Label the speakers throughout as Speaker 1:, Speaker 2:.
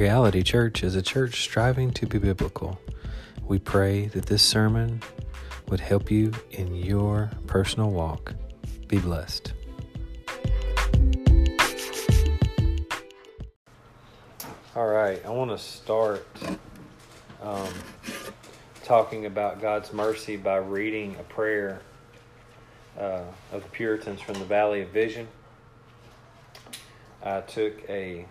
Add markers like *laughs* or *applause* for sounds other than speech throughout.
Speaker 1: Reality Church is a church striving to be biblical. We pray that this sermon would help you in your personal walk. Be blessed. All right, I want to start um, talking about God's mercy by reading a prayer uh, of the Puritans from the Valley of Vision. I took a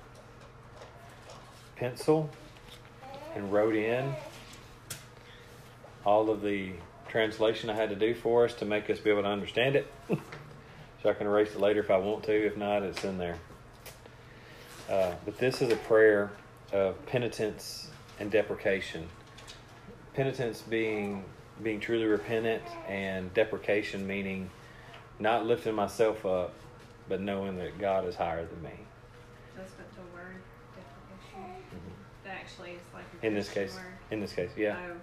Speaker 1: pencil and wrote in all of the translation I had to do for us to make us be able to understand it. *laughs* so I can erase it later if I want to. If not, it's in there. Uh, but this is a prayer of penitence and deprecation. Penitence being being truly repentant, and deprecation meaning not lifting myself up, but knowing that God is higher than me.
Speaker 2: That's what the word deprecation. That actually is like a
Speaker 1: In this case,
Speaker 2: word.
Speaker 1: in this case, yeah.
Speaker 2: Oh,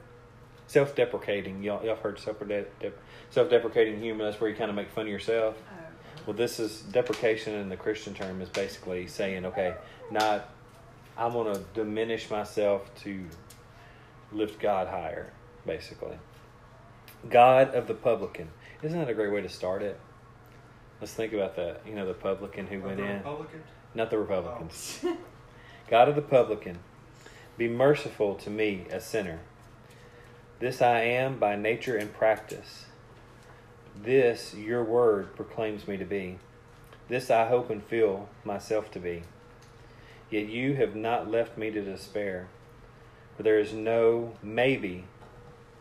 Speaker 1: Self-deprecating. Y'all, y'all heard self-de- dep- self-deprecating humor. That's where you kind of make fun of yourself.
Speaker 2: oh.
Speaker 1: Well, this is deprecation in the Christian term is basically saying, okay, not I'm going to diminish myself to lift God higher, basically. God of the publican. Isn't that a great way to start it? Let's think about that. You know, the publican who went
Speaker 3: the
Speaker 1: in.
Speaker 3: Republicans?
Speaker 1: Not the Republicans. Oh. God of the publican, be merciful to me, a sinner. This I am by nature and practice. This your word proclaims me to be. This I hope and feel myself to be. Yet you have not left me to despair, for there is no maybe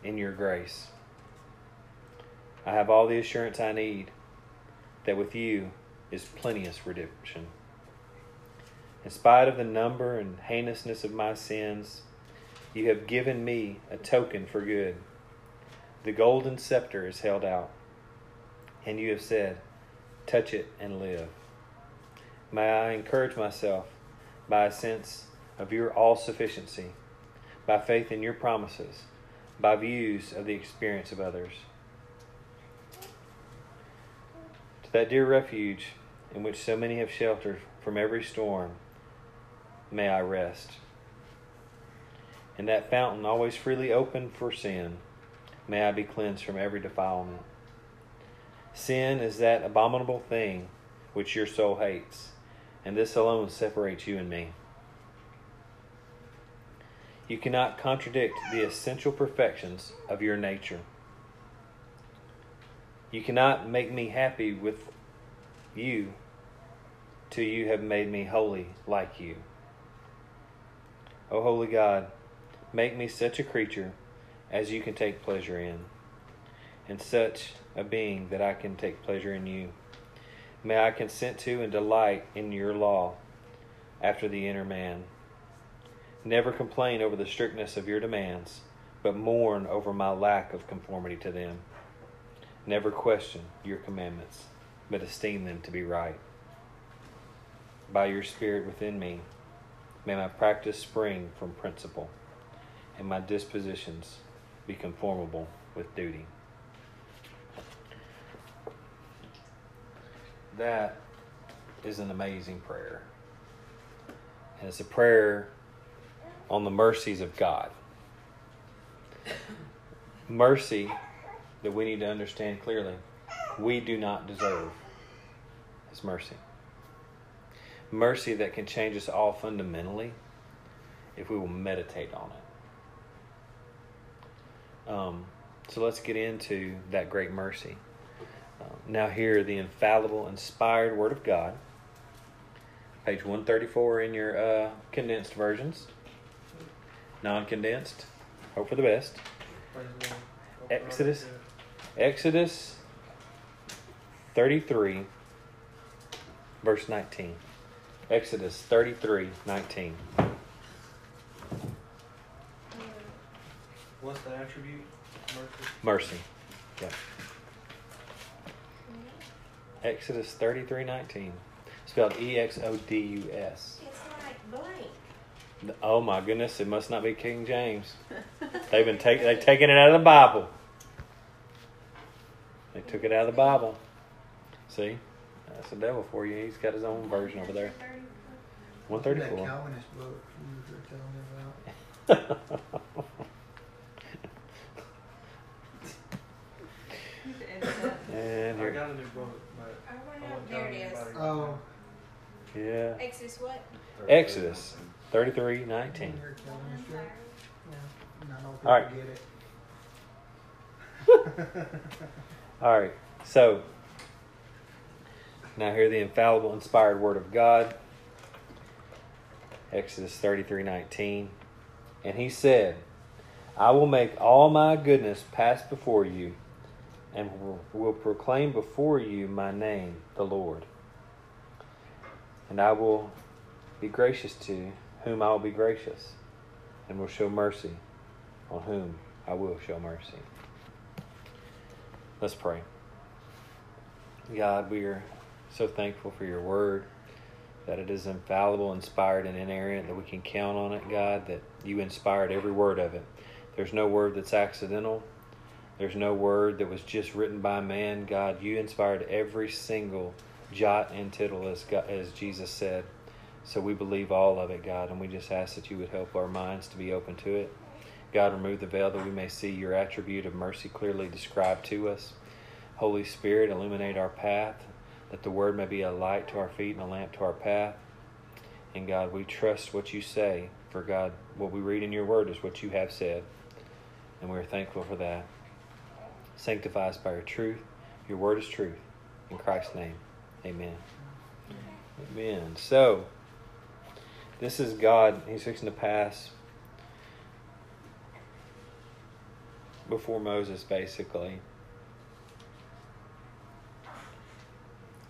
Speaker 1: in your grace. I have all the assurance I need that with you is plenteous redemption. In spite of the number and heinousness of my sins, you have given me a token for good. The golden scepter is held out, and you have said, Touch it and live. May I encourage myself by a sense of your all sufficiency, by faith in your promises, by views of the experience of others. To that dear refuge in which so many have sheltered from every storm, may I rest. In that fountain always freely open for sin, may I be cleansed from every defilement. Sin is that abominable thing which your soul hates, and this alone separates you and me. You cannot contradict the essential perfections of your nature. You cannot make me happy with you till you have made me holy like you. O holy God, make me such a creature as you can take pleasure in, and such a being that I can take pleasure in you. May I consent to and delight in your law after the inner man. Never complain over the strictness of your demands, but mourn over my lack of conformity to them. Never question your commandments, but esteem them to be right. By your Spirit within me, may my practice spring from principle, and my dispositions be conformable with duty. That is an amazing prayer. And it's a prayer on the mercies of God. Mercy that we need to understand clearly. We do not deserve His mercy. Mercy that can change us all fundamentally if we will meditate on it. Um, so let's get into that great mercy. Um, now, here, the infallible, inspired Word of God. Page 134 in your uh, condensed versions. Non condensed. Hope for the best. Exodus. Exodus 33, verse 19. Exodus 33, 19.
Speaker 3: What's the attribute? Mercy.
Speaker 1: Mercy. Yeah. Exodus 33, 19. Spelled E X O D U S.
Speaker 4: It's like blank.
Speaker 1: Oh my goodness, it must not be King James. *laughs* They've been taking they've taken it out of the Bible. They took it out of the Bible. See? That's the devil for you. He's got his own version over there. 134.
Speaker 5: That
Speaker 1: thirty-four.
Speaker 5: Calvinist book you were telling me about.
Speaker 2: You have to edit that.
Speaker 1: And
Speaker 3: I got a new book, but
Speaker 4: oh,
Speaker 3: I
Speaker 4: I
Speaker 3: won't tell
Speaker 4: there it is.
Speaker 3: anybody.
Speaker 5: Oh,
Speaker 1: yeah,
Speaker 4: Exodus what?
Speaker 1: Exodus thirty-three nineteen.
Speaker 5: you're a Calvinist, right? Yeah. Not all people
Speaker 1: All right.
Speaker 5: get it. *laughs*
Speaker 1: All right, so now hear the infallible, inspired word of God. Exodus thirty-three nineteen, and he said, "I will make all my goodness pass before you, and will proclaim before you my name, the Lord. And I will be gracious to whom I will be gracious, and will show mercy on whom I will show mercy." Let's pray. God, we are so thankful for your word, that it is infallible, inspired, and inerrant, that we can count on it, God, that you inspired every word of it. There's no word that's accidental. There's no word that was just written by man. God, you inspired every single jot and tittle, as, God, as Jesus said. So we believe all of it, God, and we just ask that you would help our minds to be open to it. God, remove the veil that we may see your attribute of mercy clearly described to us. Holy Spirit, illuminate our path, that the word may be a light to our feet and a lamp to our path. And God, we trust what you say, for God, what we read in your word is what you have said. And we're thankful for that. Sanctify us by your truth. Your word is truth. In Christ's name, amen. Amen. So, this is God. He's fixing to pass before Moses, basically.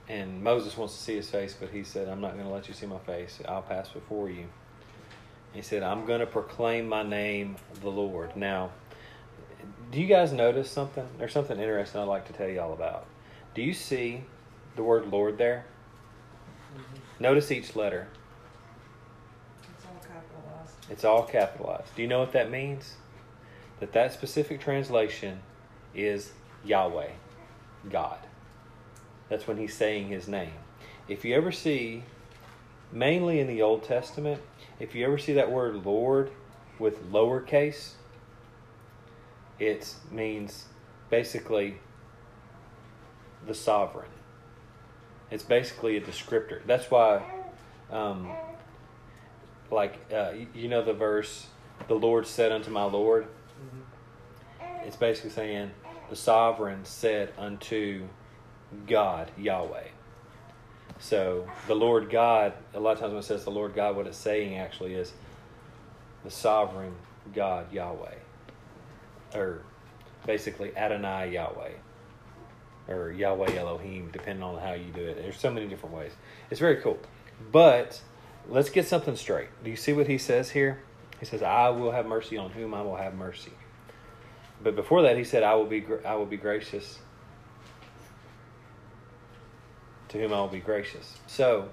Speaker 1: And Moses wants to see his face, but he said, I'm not going to let you see my face. I'll pass before you. He said, I'm going to proclaim my name, the Lord. Now, do you guys notice something? There's something interesting I'd like to tell you all about. Do you see the word Lord there? Mm-hmm. Notice each letter.
Speaker 4: It's all capitalized.
Speaker 1: It's all capitalized. Do you know what that means? That that specific translation is Yahweh, God. That's when he's saying his name. If you ever see, mainly in the Old Testament, if you ever see that word Lord with lowercase, it means basically the sovereign. It's basically a descriptor. That's why, um, like, uh, you know the verse, the Lord said unto my Lord?
Speaker 3: Mhm.
Speaker 1: It's basically saying, the sovereign said unto God, Yahweh. So the Lord God, a lot of times when it says the Lord God, what it's saying actually is the sovereign God, Yahweh. Or basically Adonai Yahweh. Or Yahweh Elohim, depending on how you do it. There's so many different ways. It's very cool. But let's get something straight. Do you see what he says here? He says, I will have mercy on whom I will have mercy. But before that, he said, I will be, I will be gracious to whom I will be gracious. So,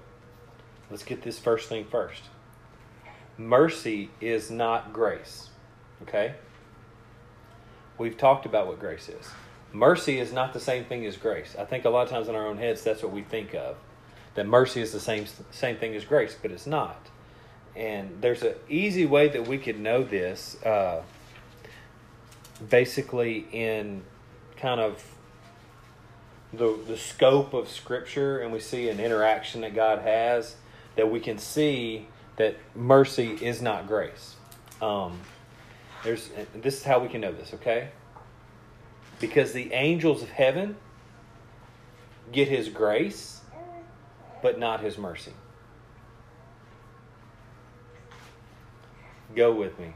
Speaker 1: let's get this first thing first. Mercy is not grace. Okay? We've talked about what grace is. Mercy is not the same thing as grace. I think a lot of times in our own heads, that's what we think of. That mercy is the same same thing as grace, but it's not. And there's an easy way that we could know this. Uh, basically, in kind of the the scope of Scripture, and we see an interaction that God has, that we can see that mercy is not grace. Um, there's this is how we can know this, okay? Because the angels of heaven get His grace, but not His mercy. Go with me.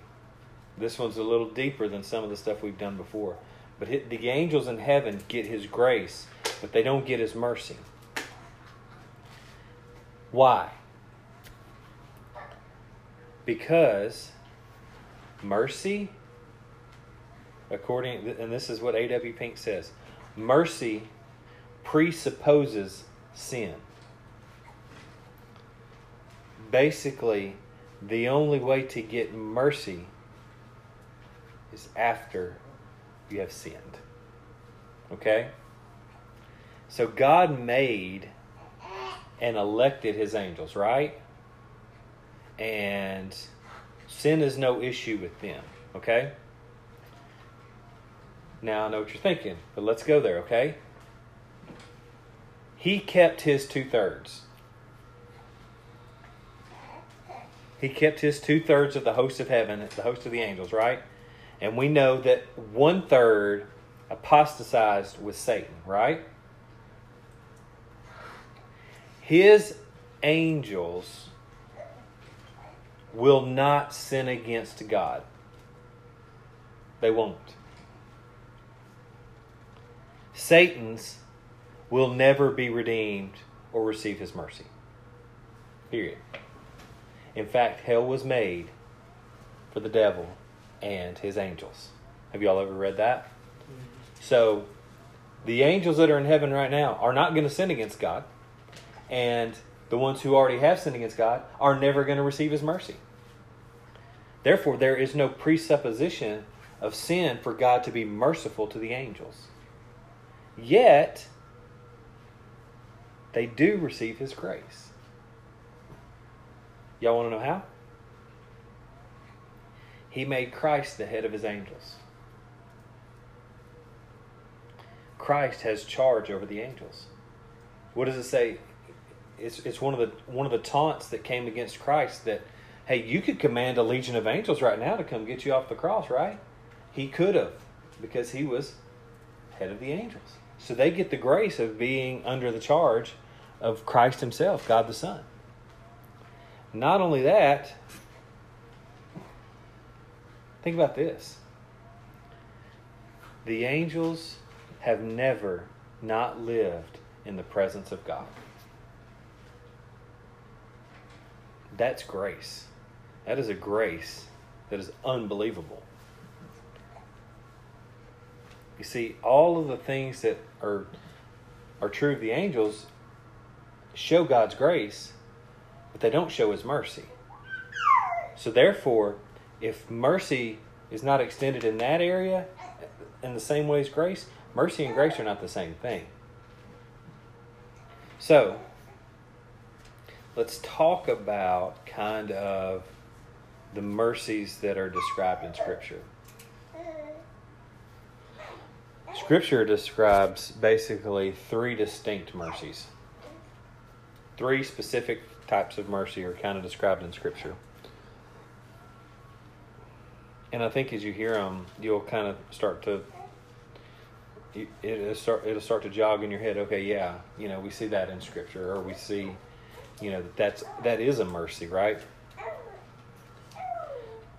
Speaker 1: This one's a little deeper than some of the stuff we've done before. But the angels in heaven get His grace, but they don't get His mercy. Why? Because mercy, according, and this is what A.W. Pink says mercy presupposes sin. Basically, the only way to get mercy is after you have sinned. Okay? So God made and elected his angels, right? and sin is no issue with them. Okay? Now I know what you're thinking, but let's go there, okay? He kept his two thirds. He kept his two thirds of the host of heaven, the host of the angels, right? And we know that one third apostatized with Satan, right? His angels will not sin against God. They won't. Satan's will never be redeemed or receive his mercy. Period. In fact, hell was made for the devil and his angels. Have you all ever read that? Mm-hmm. So, the angels that are in heaven right now are not going to sin against God, and the ones who already have sinned against God are never going to receive his mercy. Therefore, there is no presupposition of sin for God to be merciful to the angels. Yet, they do receive his grace. Y'all want to know how? He made Christ the head of his angels. Christ has charge over the angels. What does it say? It's, it's one of the one of the taunts that came against Christ that hey, you could command a legion of angels right now to come get you off the cross, right? He could have because he was head of the angels. So they get the grace of being under the charge of Christ himself, God the Son. Not only that, think about this. The angels have never not lived in the presence of God. That's grace. That is a grace that is unbelievable. You see, all of the things that are are true of the angels show God's grace, but they don't show his mercy. So therefore, if mercy is not extended in that area in the same way as grace, mercy and grace are not the same thing. So, let's talk about kind of the mercies that are described in Scripture. Scripture describes basically three distinct mercies. Three specific types of mercy are kind of described in Scripture. And I think as you hear them, you'll kind of start to it'll start it'll start to jog in your head. Okay, yeah, you know, we see that in Scripture, or we see, you know, that that's that is a mercy, right?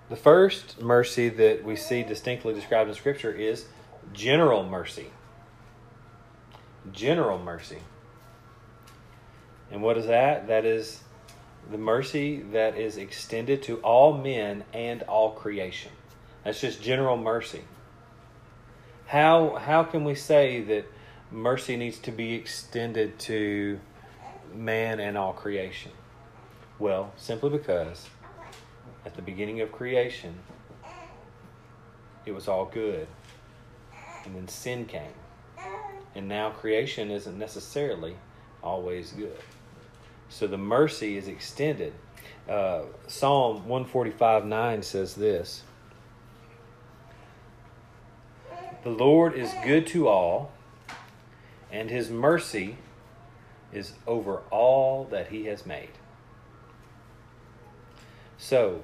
Speaker 1: The first mercy that we see distinctly described in Scripture is general mercy. General mercy. And what is that? That is the mercy that is extended to all men and all creation. That's just general mercy. How how can we say that mercy needs to be extended to man and all creation? Well, simply because at the beginning of creation it was all good. And then sin came. And now creation isn't necessarily always good. So the mercy is extended. Uh, Psalm 145 9 says this The Lord is good to all, and his mercy is over all that he has made. So,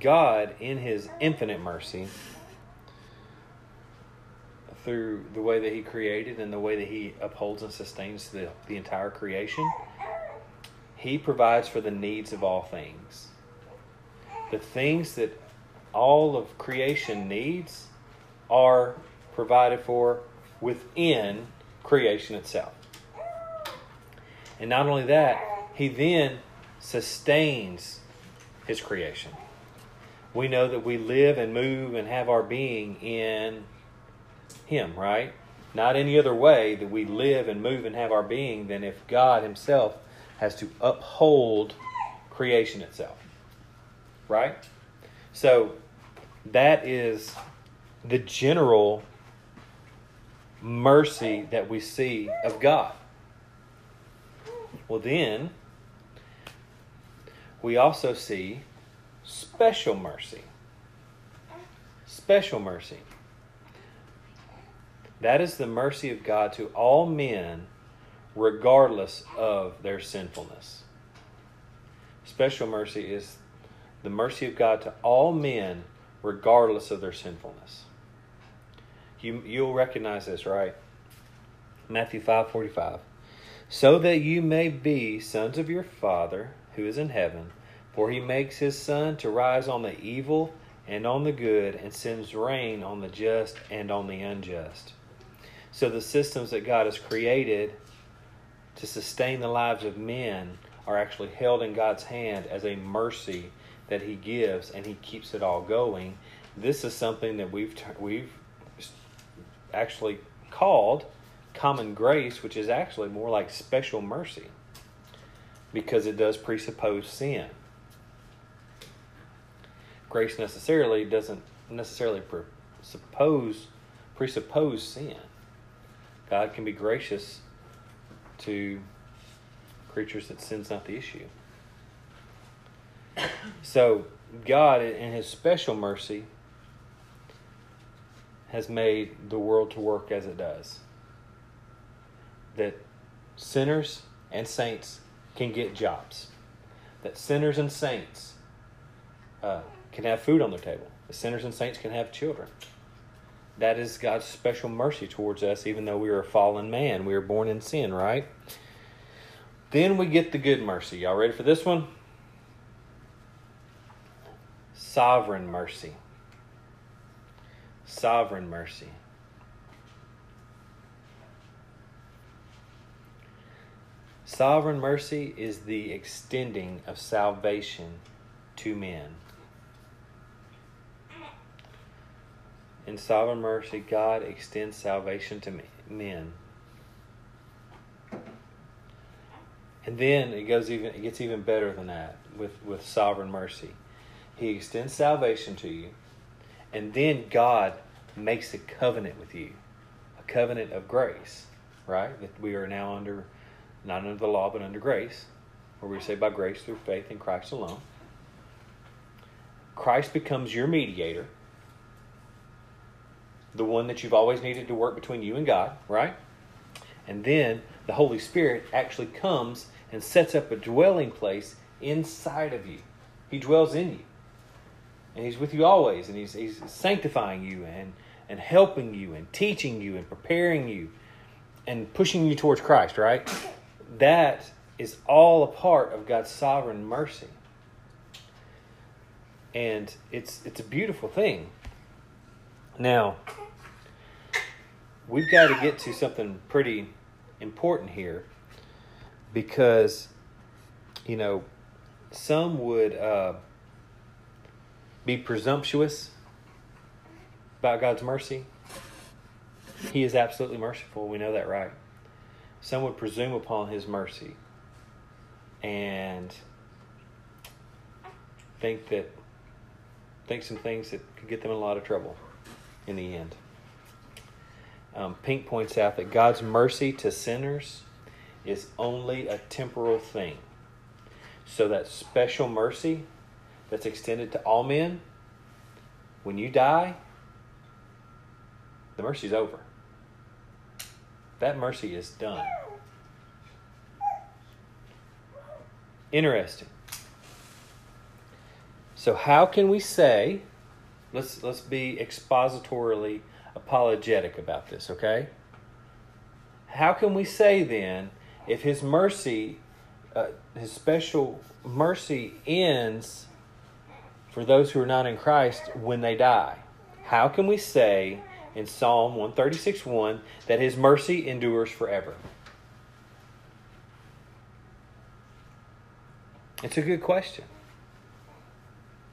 Speaker 1: God, in his infinite mercy, through the way that he created and the way that he upholds and sustains the, the entire creation, he provides for the needs of all things. The things that all of creation needs are provided for within creation itself. And not only that, he then sustains his creation. We know that we live and move and have our being in him, right? Not any other way that we live and move and have our being than if God Himself has to uphold creation itself. Right? So that is the general mercy that we see of God. Well, then, we also see special mercy. Special mercy. That is the mercy of God to all men, regardless of their sinfulness. Special mercy is the mercy of God to all men, regardless of their sinfulness. You, you'll recognize this, right? Matthew 5:45. So that you may be sons of your Father who is in heaven, for he makes his sun to rise on the evil and on the good, and sends rain on the just and on the unjust. So the systems that God has created to sustain the lives of men are actually held in God's hand as a mercy that he gives and he keeps it all going. This is something that we've we've actually called common grace, which is actually more like special mercy because it does presuppose sin. Grace necessarily doesn't necessarily presuppose presuppose sin. God can be gracious to creatures that sin's not the issue. So, God, in His special mercy, has made the world to work as it does. That sinners and saints can get jobs. That sinners and saints uh, can have food on their table. That sinners and saints can have children. That is God's special mercy towards us, even though we are a fallen man. We are born in sin, right? Then we get the good mercy. Y'all ready for this one? Sovereign mercy. Sovereign mercy. Sovereign mercy is the extending of salvation to men. In sovereign mercy, God extends salvation to men. And then it goes even it gets even better than that with, with sovereign mercy. He extends salvation to you, and then God makes a covenant with you. A covenant of grace, right? That we are now under not under the law but under grace, where we're saved by grace through faith in Christ alone. Christ becomes your mediator, the one that you've always needed to work between you and God, right? And then the Holy Spirit actually comes and sets up a dwelling place inside of you. He dwells in you. And He's with you always, and He's, he's sanctifying you and, and helping you and teaching you and preparing you and pushing you towards Christ, right? That is all a part of God's sovereign mercy. And it's it's a beautiful thing. Now, we've got to get to something pretty important here because you know some would uh, be presumptuous about God's mercy. He is absolutely merciful. We know that, right? Some would presume upon His mercy and think that think some things that could get them in a lot of trouble in the end. Um, Pink points out that God's mercy to sinners is only a temporal thing. So that special mercy that's extended to all men, when you die, the mercy's over. That mercy is done. Interesting. So how can we say let's let's be expositorily apologetic about this, okay? How can we say then if his mercy uh, his special mercy ends for those who are not in Christ when they die? How can we say in Psalm 136 1 that his mercy endures forever? It's a good question.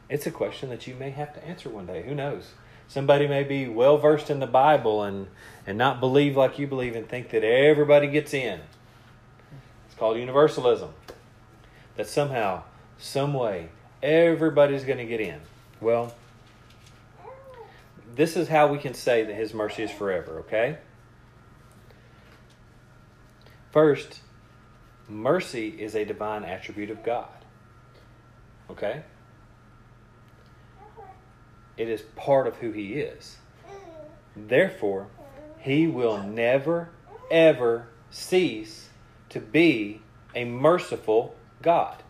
Speaker 1: It's a question that you may have to answer one day. Who knows? Somebody may be well versed in the Bible and, and not believe like you believe and think that everybody gets in. It's called universalism. That somehow, some way, everybody's going to get in. Well, this is how we can say that His mercy is forever, okay? First, mercy is a divine attribute of God. Okay? It is part of who He is. Therefore, He will never, ever cease to be a merciful God.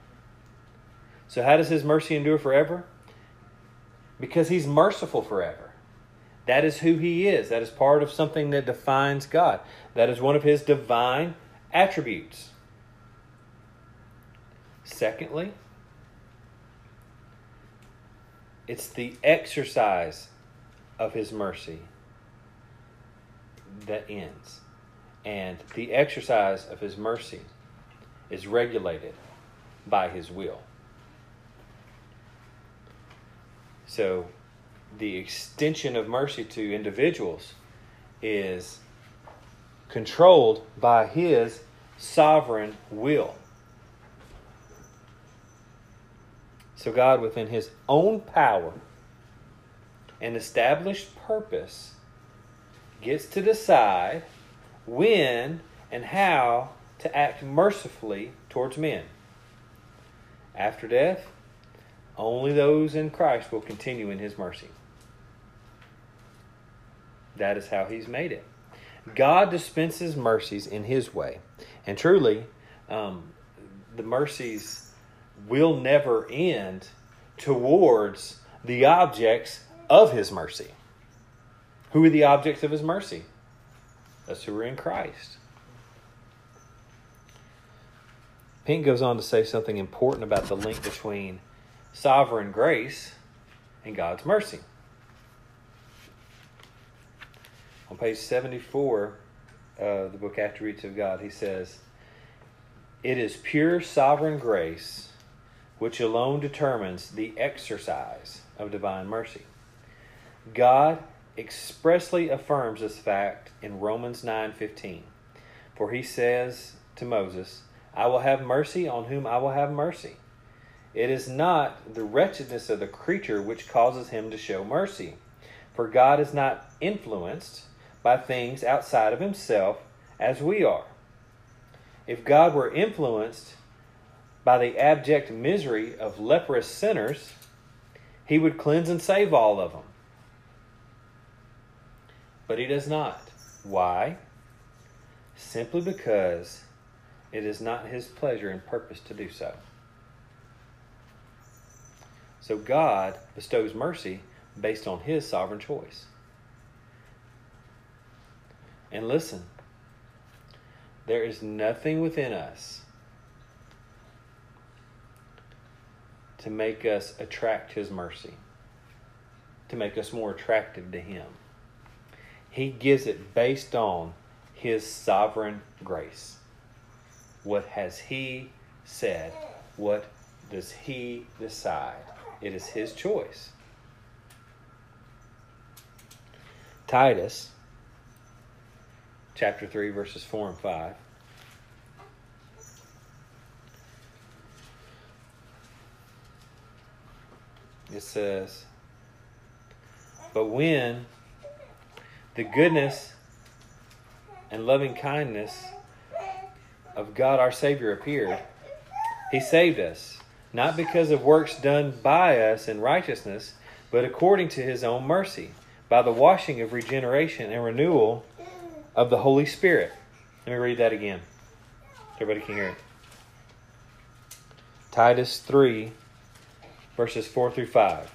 Speaker 1: So, how does His mercy endure forever? Because He's merciful forever. That is who He is. That is part of something that defines God. That is one of His divine attributes. Secondly, it's the exercise of His mercy that ends. And the exercise of His mercy is regulated by His will. So, the extension of mercy to individuals is controlled by His sovereign will. So, God, within His own power and established purpose, gets to decide when and how to act mercifully towards men. After death, only those in Christ will continue in His mercy. That is how He's made it. God dispenses mercies in His way. And truly, um, the mercies will never end towards the objects of His mercy. Who are the objects of His mercy? Us who are in Christ. Pink goes on to say something important about the link between sovereign grace and God's mercy. On page 74 of the book Attributes of God, he says, It is pure sovereign grace which alone determines the exercise of divine mercy. God expressly affirms this fact in Romans 9:15. For he says to Moses, I will have mercy on whom I will have mercy. It is not the wretchedness of the creature which causes him to show mercy, for God is not influenced by things outside of himself as we are. If God were influenced by the abject misery of leprous sinners, he would cleanse and save all of them. But he does not. Why? Simply because it is not his pleasure and purpose to do so. So God bestows mercy based on his sovereign choice. And listen, there is nothing within us to make us attract his mercy, to make us more attractive to him. He gives it based on his sovereign grace. What has he said? What does he decide? It is his choice. Titus chapter 3 verses 4 and 5 it says but when the goodness and loving kindness of God our Savior appeared, He saved us, not because of works done by us in righteousness, but according to His own mercy, by the washing of regeneration and renewal of the Holy Spirit. Let me read that again. Everybody can hear it. Titus 3, verses 4 through 5.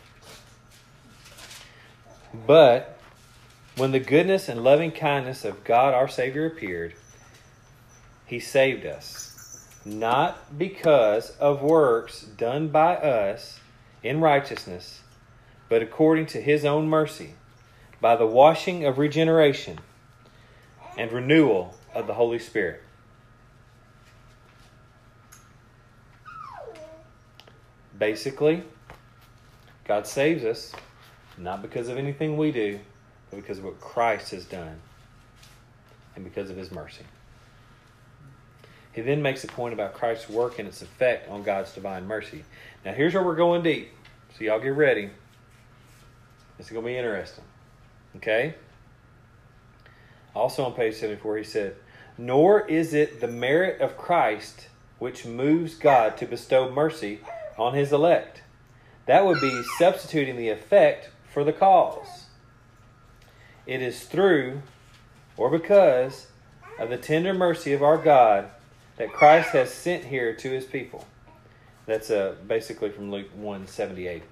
Speaker 1: But when the goodness and loving kindness of God our Savior appeared, He saved us, not because of works done by us in righteousness, but according to His own mercy, by the washing of regeneration and renewal of the Holy Spirit. Basically, God saves us not because of anything we do, but because of what Christ has done and because of his mercy. He then makes a point about Christ's work and its effect on God's divine mercy. Now, here's where we're going deep. So, y'all get ready. This is going to be interesting. Okay? Also on page 74, he said, Nor is it the merit of Christ which moves God to bestow mercy on his elect. That would be substituting the effect for the cause. It is through or because of the tender mercy of our God that Christ has sent here to his people. That's uh, basically from Luke 178.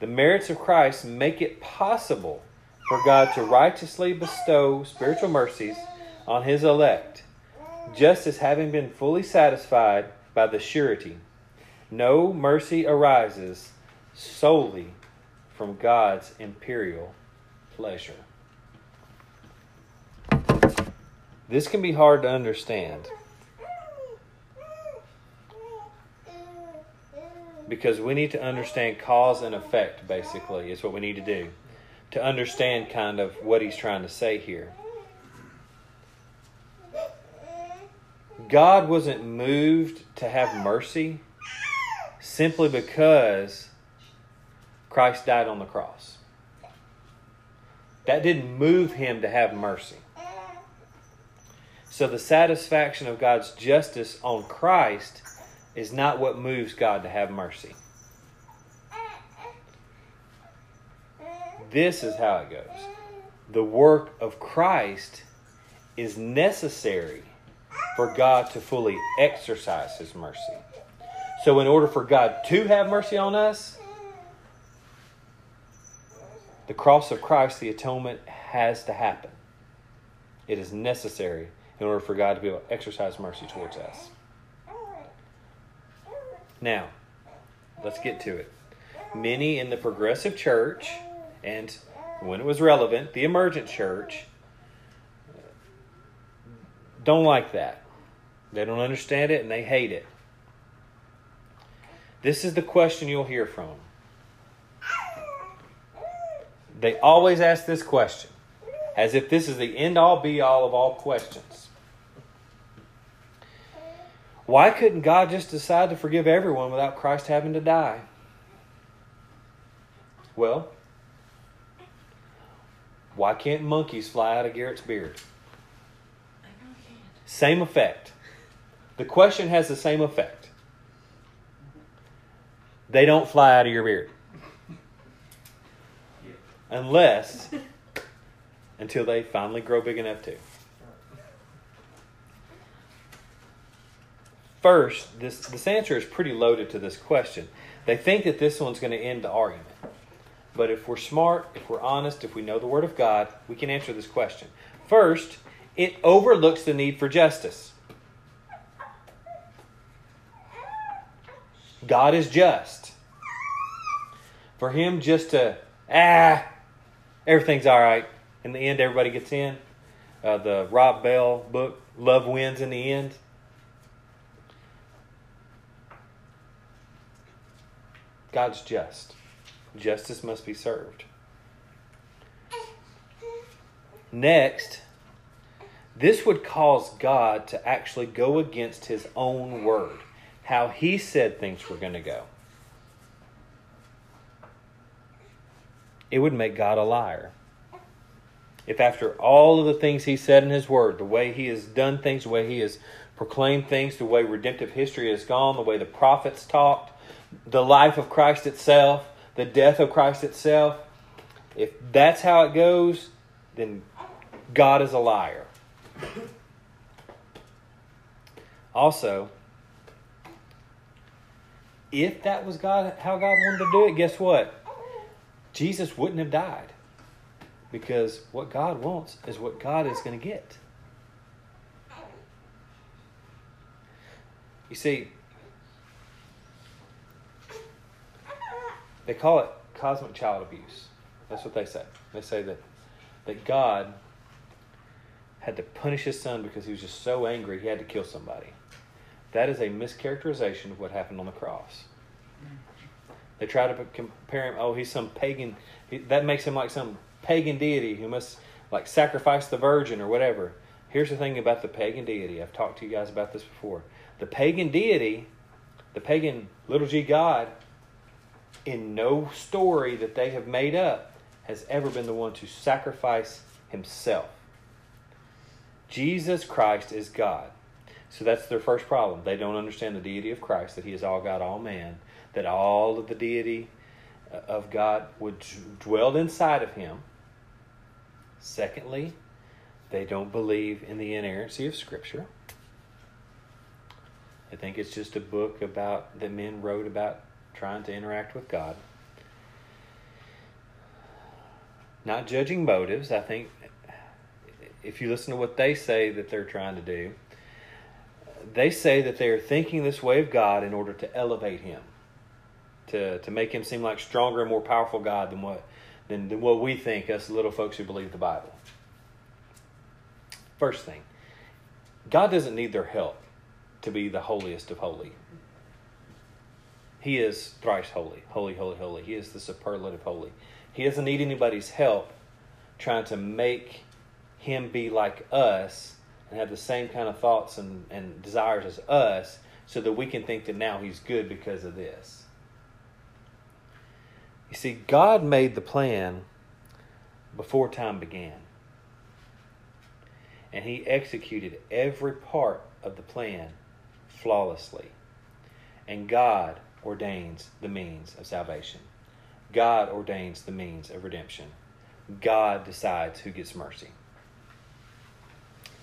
Speaker 1: The merits of Christ make it possible for God to righteously bestow spiritual mercies on his elect, just as having been fully satisfied by the surety. No mercy arises solely from God's imperial pleasure. This can be hard to understand because we need to understand cause and effect, basically, is what we need to do to understand kind of what he's trying to say here. God wasn't moved to have mercy simply because Christ died on the cross. That didn't move him to have mercy. So the satisfaction of God's justice on Christ is not what moves God to have mercy. This is how it goes. The work of Christ is necessary for God to fully exercise his mercy. So, in order for God to have mercy on us, the cross of Christ, the atonement, has to happen. It is necessary in order for God to be able to exercise mercy towards us. Now, let's get to it. Many in the progressive church, and when it was relevant, the emergent church, uh, don't like that. They don't understand it and they hate it. This is the question you'll hear from them. They always ask this question, as if this is the end all be all of all questions. Why couldn't God just decide to forgive everyone without Christ having to die? Well, why can't monkeys fly out of Garrett's beard? Same effect. The question has the same effect. They don't fly out of your beard. Unless *laughs* until they finally grow big enough to. First, this, this answer is pretty loaded to this question. They think that this one's going to end the argument. But if we're smart, if we're honest, if we know the Word of God, we can answer this question. First, it overlooks the need for justice. God is just. For Him just to, ah, everything's all right. In the end, everybody gets in. Uh, the Rob Bell book, Love Wins in the End. God's just. Justice must be served. Next, this would cause God to actually go against his own word, how he said things were going to go. It would make God a liar. If after all of the things he said in his word, the way he has done things, the way he has proclaimed things, the way redemptive history has gone, the way the prophets talked, the life of Christ itself, the death of Christ itself, if that's how it goes, then God is a liar. Also, if that was God how God wanted to do it, guess what? Jesus wouldn't have died. Because what God wants is what God is going to get. You see, they call it cosmic child abuse. That's what they say. They say that that God had to punish his son because he was just so angry he had to kill somebody. That is a mischaracterization of what happened on the cross. They try to compare him. Oh, he's some pagan. He, that makes him like some pagan deity who must like sacrifice the virgin or whatever. Here's the thing about the pagan deity. I've talked to you guys about this before. The pagan deity, the pagan little g god, in no story that they have made up has ever been the one to sacrifice himself. Jesus Christ is God. So that's their first problem. They don't understand the deity of Christ, that He is all God, all man, that all of the deity uh, of God would dwell inside of Him. Secondly, they don't believe in the inerrancy of Scripture. I think it's just a book about that men wrote about trying to interact with God. Not judging motives. I think if you listen to what they say that they're trying to do, they say that they're thinking this way of God in order to elevate him, to, to make him seem like stronger and more powerful God than what than, than what we think, us little folks who believe the Bible. First thing, God doesn't need their help to be the holiest of holy. He is thrice holy, holy, holy, holy. He is the superlative holy. He doesn't need anybody's help trying to make him be like us and have the same kind of thoughts and, and desires as us so that we can think that now he's good because of this. You see, God made the plan before time began. And he executed every part of the plan flawlessly. And God ordains the means of salvation. God ordains the means of redemption. God decides who gets mercy.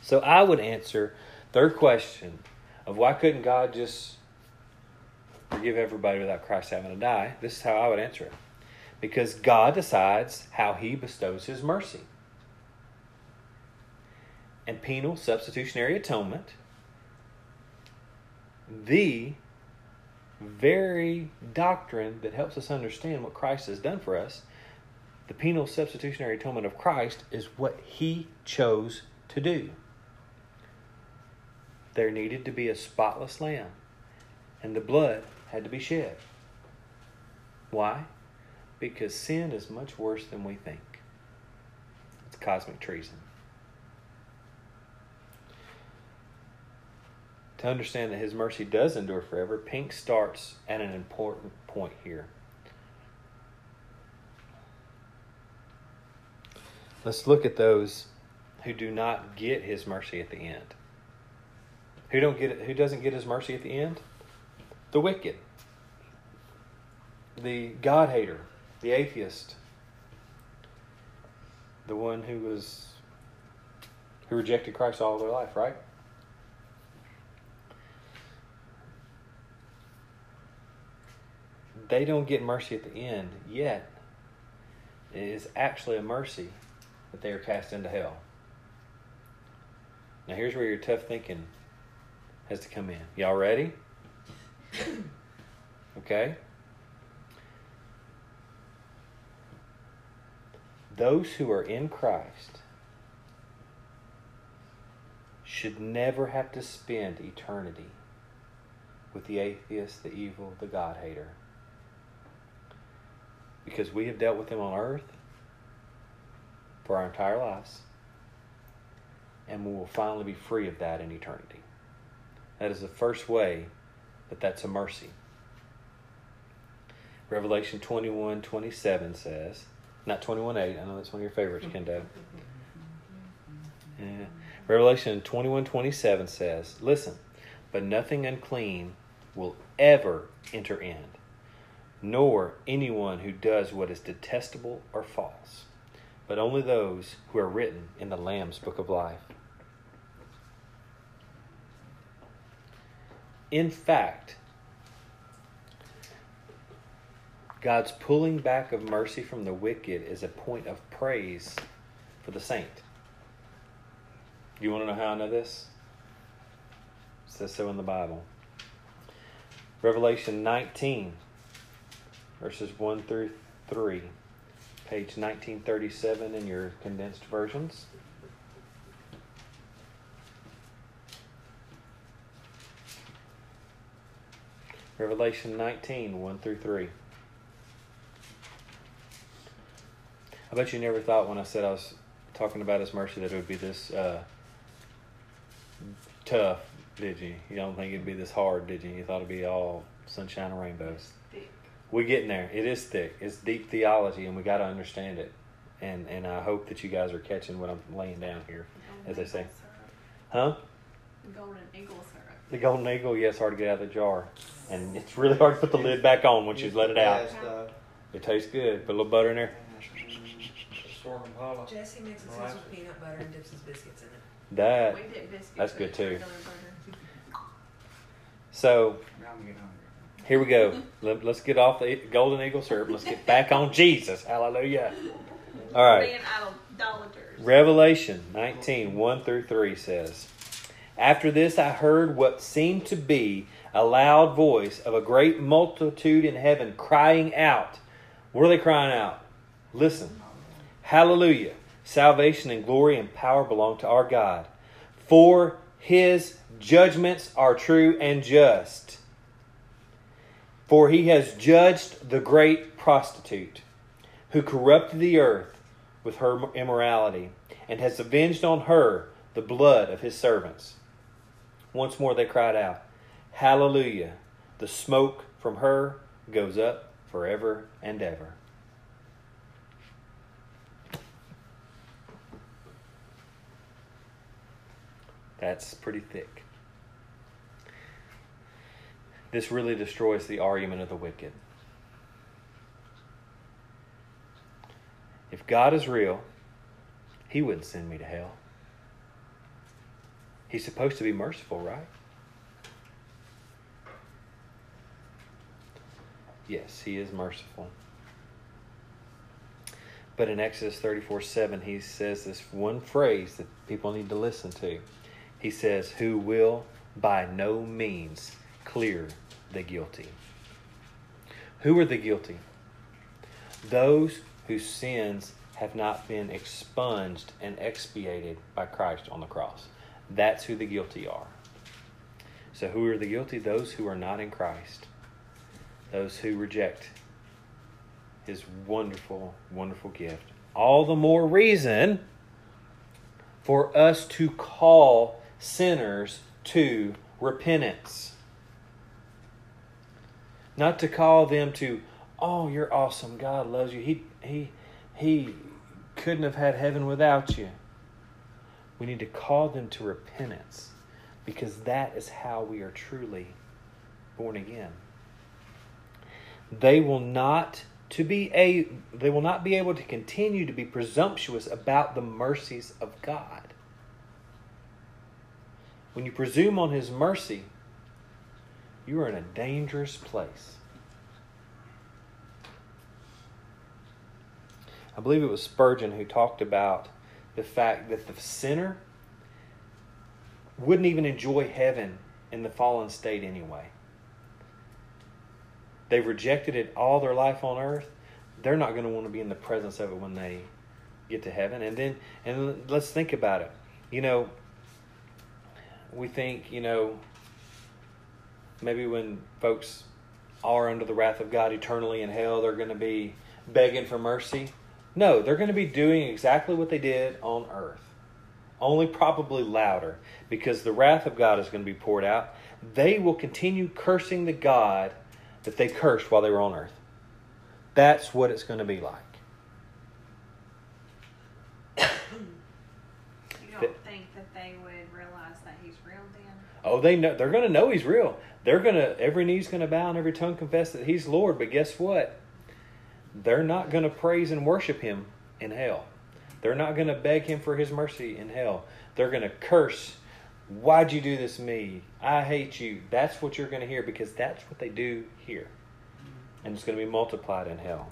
Speaker 1: So I would answer third question of why couldn't God just forgive everybody without Christ having to die? This is how I would answer it. Because God decides how he bestows his mercy. And penal substitutionary atonement, the very doctrine that helps us understand what Christ has done for us, the penal substitutionary atonement of Christ is what he chose to do. There needed to be a spotless lamb, and the blood had to be shed. Why? Because sin is much worse than we think. It's cosmic treason. To understand that His mercy does endure forever, Pink starts at an important point here. Let's look at those who do not get His mercy at the end. Who don't get who doesn't get His mercy at the end? The wicked, the God hater, the atheist, the one who was who rejected Christ all their life, right? They don't get mercy at the end yet. It is actually a mercy that they are cast into hell. Now here's where your tough thinking has to come in. Y'all ready? *coughs* Okay? Those who are in Christ should never have to spend eternity with the atheist, the evil, the God hater. Because we have dealt with them on earth for our entire lives, and we will finally be free of that in eternity. That is the first way that that's a mercy. Revelation 21 27 says, not 21 8, I know that's one of your favorites, Kendo. *laughs* Yeah. Revelation 21 27 says, Listen, but nothing unclean will ever enter in, nor anyone who does what is detestable or false, but only those who are written in the Lamb's book of life. In fact, God's pulling back of mercy from the wicked is a point of praise for the saint. You want to know how I know this? It says so in the Bible. Revelation 19, verses 1 through 3, page 1937 in your condensed versions. Revelation 19, 1 through 3. I bet you never thought when I said I was talking about His mercy that it would be this uh, tough, did you? You don't think it'd be this hard, did you? You thought it'd be all sunshine and rainbows. We're getting there. It is thick. It's deep theology, and we got to understand it. And and I hope that you guys are catching what I'm laying down here, as they say. Huh?
Speaker 2: The golden eagle syrup.
Speaker 1: The golden eagle, yes, hard to get out of the jar, and it's really hard to put the lid back on once you let it out. It tastes good. Put a little butter in there.
Speaker 4: Jesse mixes his with peanut butter and dips his biscuits in it.
Speaker 1: That.
Speaker 2: we did biscuits.
Speaker 1: that's
Speaker 2: in
Speaker 1: good, too.
Speaker 2: regular butter.
Speaker 1: So here we go. Let, us get off the golden eagle syrup. Let's get back on Jesus. Hallelujah. All right. Revelation 19, 1 through 3 says, After this I heard what seemed to be a loud voice of a great multitude in heaven crying out. What are they crying out? Listen. Hallelujah. Salvation and glory and power belong to our God. For his judgments are true and just. For he has judged the great prostitute who corrupted the earth with her immorality, and has avenged on her the blood of his servants. Once more they cried out, Hallelujah! The smoke from her goes up forever and ever. That's pretty thick. This really destroys the argument of the wicked. If God is real, He wouldn't send me to hell. He's supposed to be merciful, right? Yes, He is merciful. But in Exodus 34 7, He says this one phrase that people need to listen to. He says, Who will by no means clear the guilty. Who are the guilty? Those whose sins have not been expunged and expiated by Christ on the cross. That's who the guilty are. So, who are the guilty? Those who are not in Christ, those who reject his wonderful, wonderful gift. All the more reason for us to call sinners to repentance. Not to call them to, oh, you're awesome. God loves you. He he he couldn't have had heaven without you. We need to call them to repentance because that is how we are truly born again. They will not to be a they will not be able to continue to be presumptuous about the mercies of God. When you presume on his mercy, you are in a dangerous place. I believe it was Spurgeon who talked about the fact that the sinner wouldn't even enjoy heaven in the fallen state anyway. They've rejected it all their life on earth. They're not going to want to be in the presence of it when they get to heaven. And then, and let's think about it. You know, we think, you know, maybe when folks are under the wrath of God eternally in hell, they're going to be begging for mercy. No, they're going to be doing exactly what they did on earth, only probably louder, because the wrath of God is going to be poured out. They will continue cursing the God that they cursed while they were on earth. That's what it's going to be like. *coughs*
Speaker 2: You don't think that they would realize that he's real then?
Speaker 1: Oh, they know they're going to know he's real. They're going to every knee's going to bow and every tongue confess that he's Lord. But guess what? They're not going to praise and worship him in hell. They're not going to beg him for his mercy in hell. They're going to curse. Why'd you do this to me? I hate you. That's what you're going to hear because that's what they do here. And it's going to be multiplied in hell.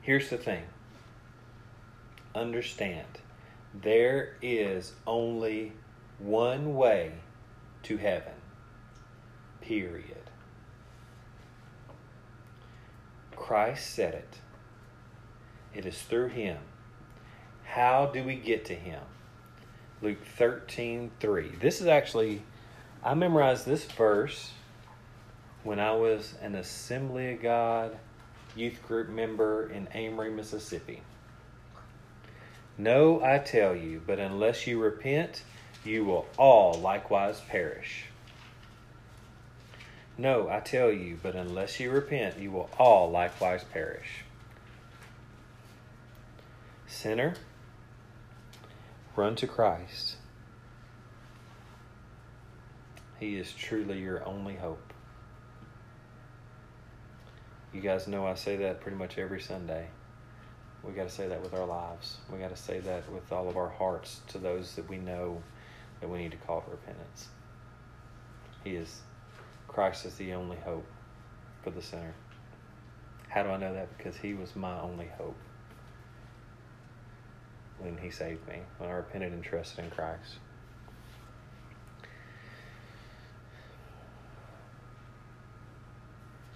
Speaker 1: Here's the thing understand there is only one way to heaven. Period. Christ said it. It is through him. How do we get to him? Luke 13 3. This is actually, I memorized this verse when I was an Assembly of God youth group member in Amory, Mississippi. No, I tell you, but unless you repent, you will all likewise perish. No, I tell you, but unless you repent, you will all likewise perish. Sinner, run to Christ. He is truly your only hope. You guys know I say that pretty much every Sunday. We got to say that with our lives. We got to say that with all of our hearts to those that we know that we need to call for repentance. He is, Christ is the only hope for the sinner. How do I know that? Because He was my only hope when He saved me, when I repented and trusted in Christ.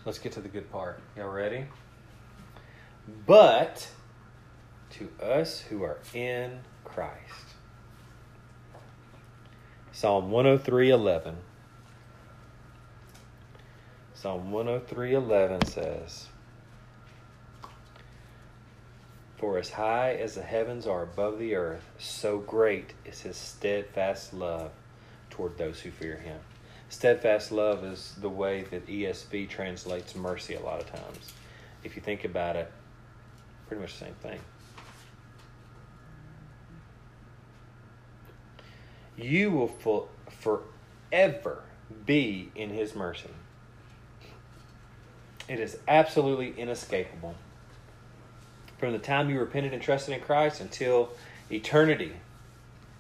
Speaker 1: Let's get to the good part. Y'all ready? But to us who are in Christ. Psalm 103:11. Psalm 103:11 says, For as high as the heavens are above the earth, so great is his steadfast love toward those who fear him. Steadfast love is the way that ESV translates mercy a lot of times. If you think about it, pretty much the same thing. You will for, forever be in His mercy. It is absolutely inescapable. From the time you repented and trusted in Christ until eternity,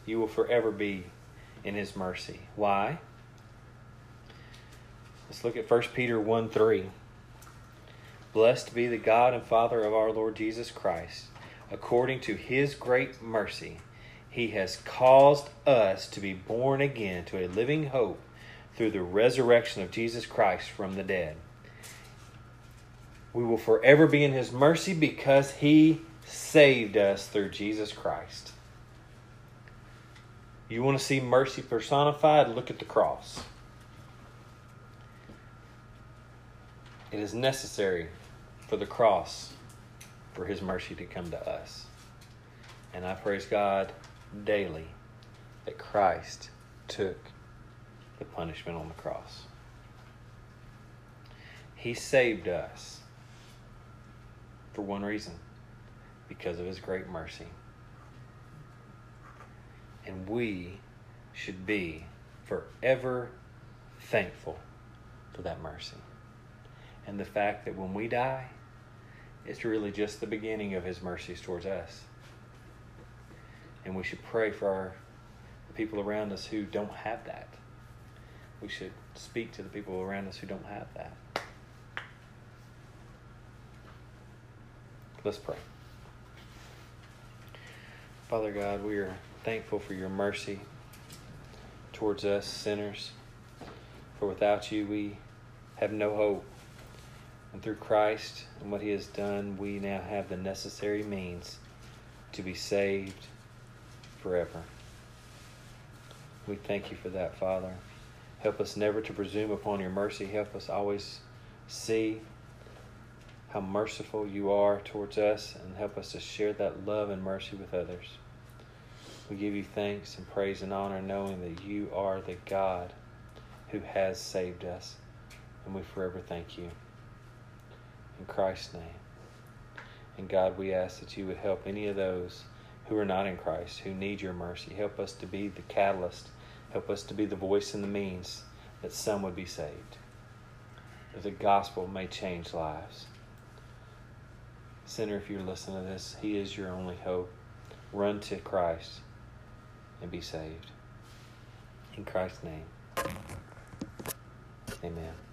Speaker 1: you will forever be in His mercy. Why? Let's look at 1 Peter 1 3. Blessed be the God and Father of our Lord Jesus Christ. According to his great mercy, he has caused us to be born again to a living hope through the resurrection of Jesus Christ from the dead. We will forever be in his mercy because he saved us through Jesus Christ. You want to see mercy personified? Look at the cross. It is necessary for the cross for his mercy to come to us. And I praise God daily that Christ took the punishment on the cross. He saved us for one reason because of his great mercy. And we should be forever thankful for that mercy and the fact that when we die, it's really just the beginning of His mercies towards us. And we should pray for our, the people around us who don't have that. We should speak to the people around us who don't have that. Let's pray. Father God, we are thankful for your mercy towards us sinners. For without you, we have no hope. And through Christ and what He has done, we now have the necessary means to be saved forever. We thank you for that, Father. Help us never to presume upon your mercy. Help us always see how merciful you are towards us and help us to share that love and mercy with others. We give you thanks and praise and honor knowing that you are the God who has saved us. And we forever thank you in Christ's name. And God, we ask that you would help any of those who are not in Christ, who need your mercy. Help us to be the catalyst. Help us to be the voice and the means that some would be saved, that the gospel may change lives. Sinner, if you're listening to this, He is your only hope. Run to Christ and be saved. In Christ's name, amen.